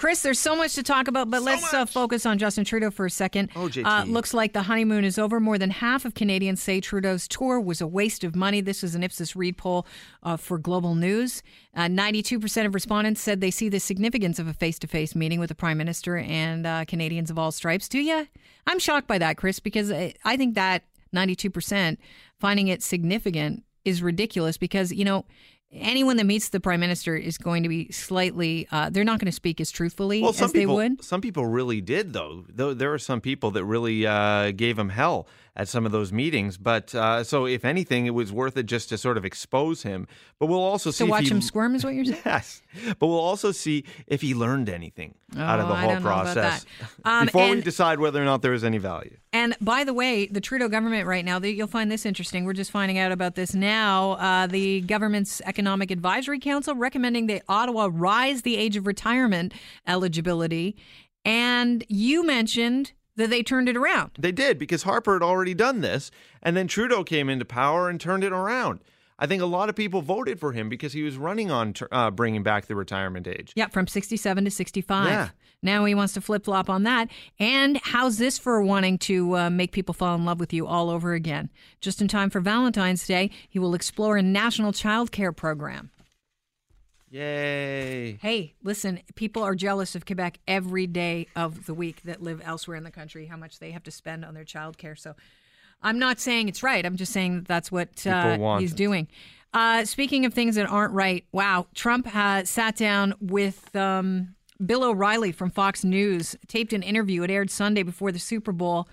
Chris, there's so much to talk about, but So let's uh, focus on Justin Trudeau for a second. Oh, JT. Uh, looks like the honeymoon is over. More than half of Canadians say Trudeau's tour was a waste of money. This is an Ipsos Reid poll uh, for Global News. Uh, 92% of respondents said they see the significance of a face to face meeting with the Prime Minister and uh, Canadians of all stripes. Do you? I'm shocked by that, Chris, because I, I think that 92% finding it significant is ridiculous because, you know, anyone that meets the prime minister is going to be slightly uh, they're not going to speak as truthfully Well, as some they people, would some people really did, though. Though there are some people that really uh, gave him hell at some of those meetings. But uh, so, if anything, it was worth it just to sort of expose him. But we'll also see to watch he, him squirm is what you're saying Yes, but we'll also see if he learned anything out of Oh, the whole know about process. Um, before we decide whether or not there is any value. and by the way the trudeau government right now you'll find this interesting we're just finding out about this now uh, the government's economic advisory council recommending that ottawa rise the age of retirement eligibility and you mentioned that they turned it around They did because Harper had already done this, and then Trudeau came into power and turned it around. I think a lot of people voted for him because he was running on uh, bringing back the retirement age. Yeah, from 67 to 65. Yeah. Now he wants to flip flop on that. And how's this for wanting to uh, make people fall in love with you all over again? Just in time for Valentine's Day, he will explore a national child care program. Yay! Hey, listen, people are jealous of Quebec every day of the week that live elsewhere in the country, how much they have to spend on their child care. So I'm not saying it's right. I'm just saying that that's what uh, he's it. doing. Uh, speaking of things that aren't right, wow, Trump uh, sat down with um, Bill O'Reilly from Fox News, taped an interview. It aired Sunday before the Super Bowl.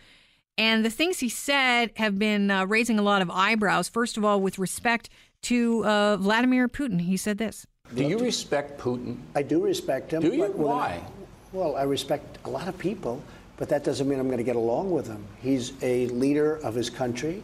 And the things he said have been uh, raising a lot of eyebrows. First of all, with respect to uh, Vladimir Putin, he said this. Do you respect Putin? I do respect him. Do you? Why? I- well, I respect a lot of people, but that doesn't mean I'm going to get along with him. He's a leader of his country.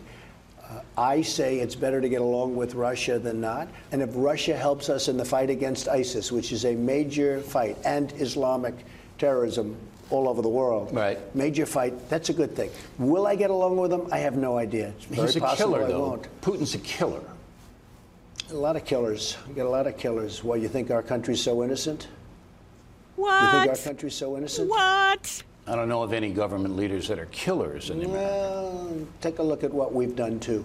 Uh, I say it's better to get along with Russia than not. And if Russia helps us in the fight against ISIS, which is a major fight, and Islamic terrorism all over the world, Right. major fight, that's a good thing. Will I get along with him? I have no idea. It's very He's a killer, I though. won't. Putin's a killer. A lot of killers. We got a lot of killers. Why, you think our country's so innocent? What? You think our country's so innocent? What? I don't know of any government leaders that are killers anymore. Well, take a look at what we've done too.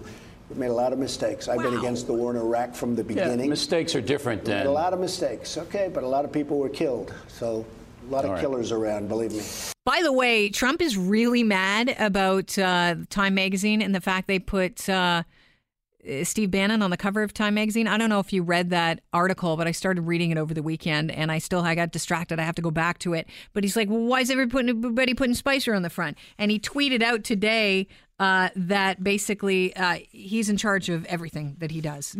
We've made a lot of mistakes. I've been against the war in Iraq from the beginning. Yeah, beginning. mistakes are different Made than. a lot of mistakes, okay, but a lot of people were killed. So a lot of All right. killers around, believe me. By the way, Trump is really mad about uh, Time Magazine and the fact they put uh, Steve Bannon on the cover of Time Magazine. I don't know if you read that article, but I started reading it over the weekend, and I still I got distracted. I have to go back to it. But he's like, well, "Why is everybody putting, Spicer on the front?" And he tweeted out today uh, that basically uh, he's in charge of everything that he does, to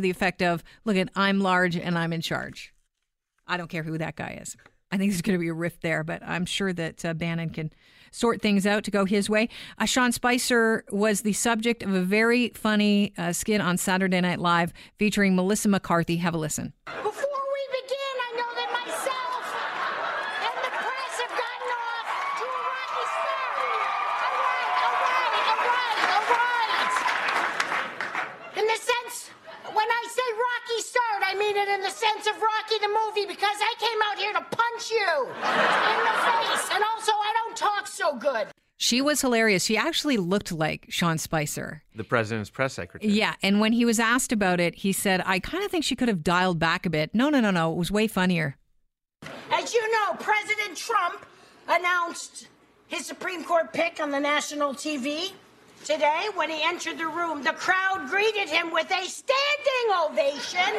the effect of, "Look at I'm large and I'm in charge." I don't care who that guy is. I think there's going to be a rift there, but I'm sure that uh, Bannon can sort things out to go his way. Uh, Sean Spicer was the subject of a very funny uh, skit on Saturday Night Live featuring Melissa McCarthy. Have a listen. Before we begin, I know that myself and the press have gotten off to a rocky start. All right, all right, all right, all right. In the sense, when I say rocky start, I mean it in the sense of Rocky the movie because I came out here to punch you in the face. And also, I don't so good. She was hilarious. She actually looked like Sean Spicer. The president's press secretary. Yeah, and when he was asked about it, he said, "I kind of think she could have dialed back a bit." No, no, no, no. It was way funnier. As you know, President Trump announced his Supreme Court pick on the national TV today. When he entered the room, the crowd greeted him with a standing ovation,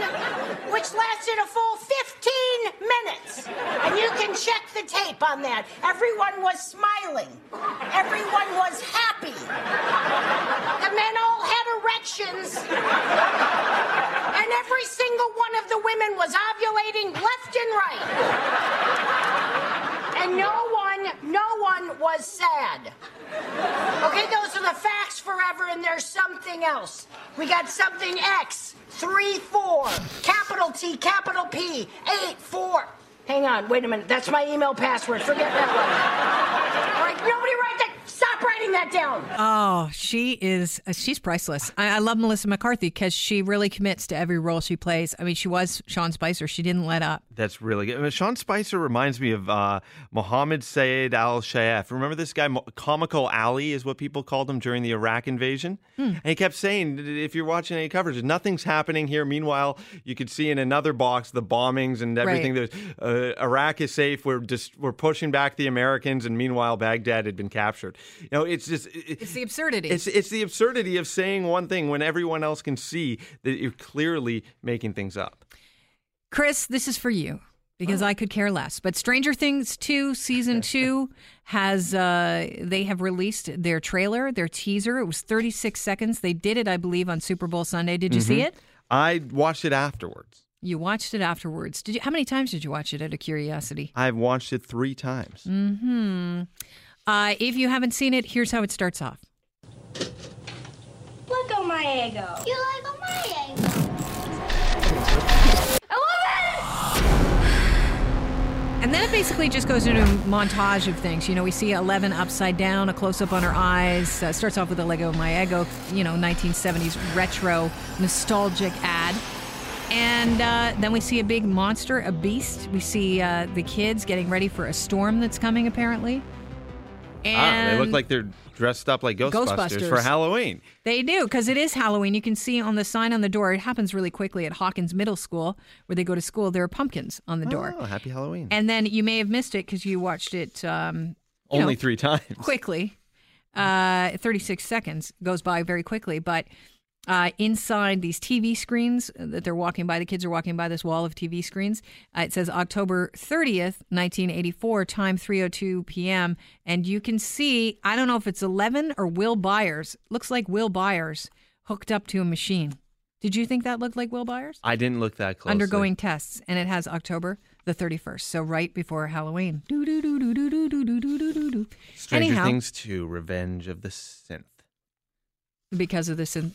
which lasted a full 15 minutes. And you can check the tape on that. Everyone was smiling, everyone was happy. The men all had erections. And every single one of the women was ovulating left and right. And no one, no one was sad. Okay, those are the facts forever, and there's something else. We got something X, 3 4, capital T, capital P, 8 4. Hang on, wait a minute. That's my email password. Forget that one. All right, nobody that. Stop writing that down. Oh, she is. Uh, she's priceless. I, I love Melissa McCarthy because she really commits to every role she plays. I mean, she was Sean Spicer. She didn't let up. That's really good. I mean, Sean Spicer reminds me of uh, Mohammed Sayed Al Shayef. Remember this guy? Mo- Comical Ali is what people called him during the Iraq invasion. And he kept saying, if you're watching any coverage, nothing's happening here. Meanwhile, you could see in another box the bombings and everything. Right. There's uh, Iraq is safe. We're just we're pushing back the Americans, and meanwhile, Baghdad had been captured. You know, it's just it, It's the absurdity. It's it's the absurdity of saying one thing when everyone else can see that you're clearly making things up. Chris, this is for you because I could care less. But Stranger Things 2 season 2 has uh they have released their trailer, their teaser. It was 36 seconds. They did it I believe on Super Bowl Sunday. Did you see it? I watched it afterwards. You watched it afterwards. Did you how many times did you watch it out of curiosity? I've watched it three times. Mm. Uh if you haven't seen it, here's how it starts off. Look at my ego. You like my ego? I And then it basically just goes into a montage of things. You know, we see Eleven upside down, a close up on her eyes. Uh, starts off with a Leggo My Eggo, you know, 1970s retro nostalgic ad. And uh, then we see a big monster, a beast. We see uh, the kids getting ready for a storm that's coming, apparently. And Ah, they look like they're dressed up like Ghostbusters, Ghostbusters. for Halloween. They do, because it is Halloween. You can see on the sign on the door, it happens really quickly at Hawkins Middle School, where they go to school. There are pumpkins on the door. Oh, happy Halloween. And then you may have missed it because you watched it um, you Only know, three times. quickly. Uh, 36 seconds goes by very quickly, but uh, inside these TV screens that they're walking by, the kids are walking by this wall of TV screens. Uh, it says October 30th, 1984, time 3:02 p.m. And you can see, I don't know if it's 11 or Will Byers. Looks like Will Byers hooked up to a machine. Did you think that looked like Will Byers? I didn't look that closely. undergoing tests, and it has October the 31st, so right before Halloween. Do, do, do, do, do, do, do, do, do, do, do. Stranger Anyhow, Things 2, Revenge of the Synth. because of the synth-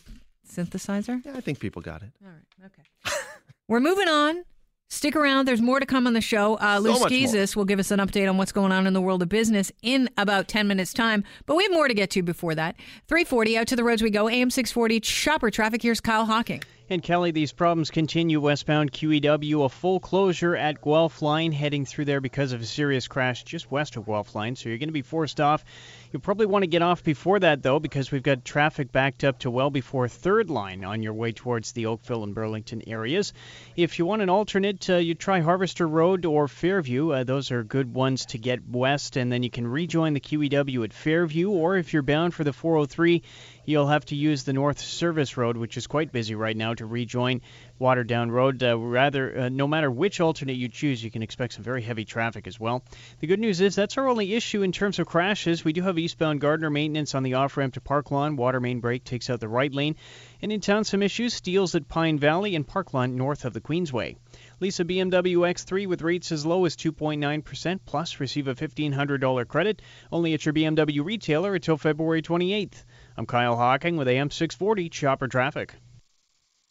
synthesizer. Yeah, I think people got it. All right, okay. We're moving on. Stick around. There's more to come on the show. Uh, Lou So much more. Schizas will give us an update on what's going on in the world of business in about 10 minutes' time. But we have more to get to before that. 340, out to the roads we go. AM 640, chopper traffic. Here's Kyle Hawking. And Kelly, these problems continue westbound QEW. A full closure at Guelph Line heading through there because of a serious crash just west of Guelph Line. So you're going to be forced off. You'll probably want to get off before that, though, because we've got traffic backed up to well before Third Line on your way towards the Oakville and Burlington areas. If you want an alternate, uh, you try Harvester Road or Fairview. Uh, those are good ones to get west, and then you can rejoin the QEW at Fairview. Or if you're bound for the 403, you'll have to use the North Service Road, which is quite busy right now, to rejoin Waterdown Road. Uh, rather, uh, no matter which alternate you choose, you can expect some very heavy traffic as well. The good news is that's our only issue in terms of crashes. We do have eastbound Gardiner maintenance on the off ramp to Park Lawn. Water main break takes out the right lane. And in town, some issues. Steeles at Pine Valley and Park Lawn north of the Queensway. Lisa BMW X3 with rates as low as 2.9% plus receive a $1,500 credit only at your BMW retailer until February 28th. I'm Kyle Hawking with AM 640 Chopper Traffic.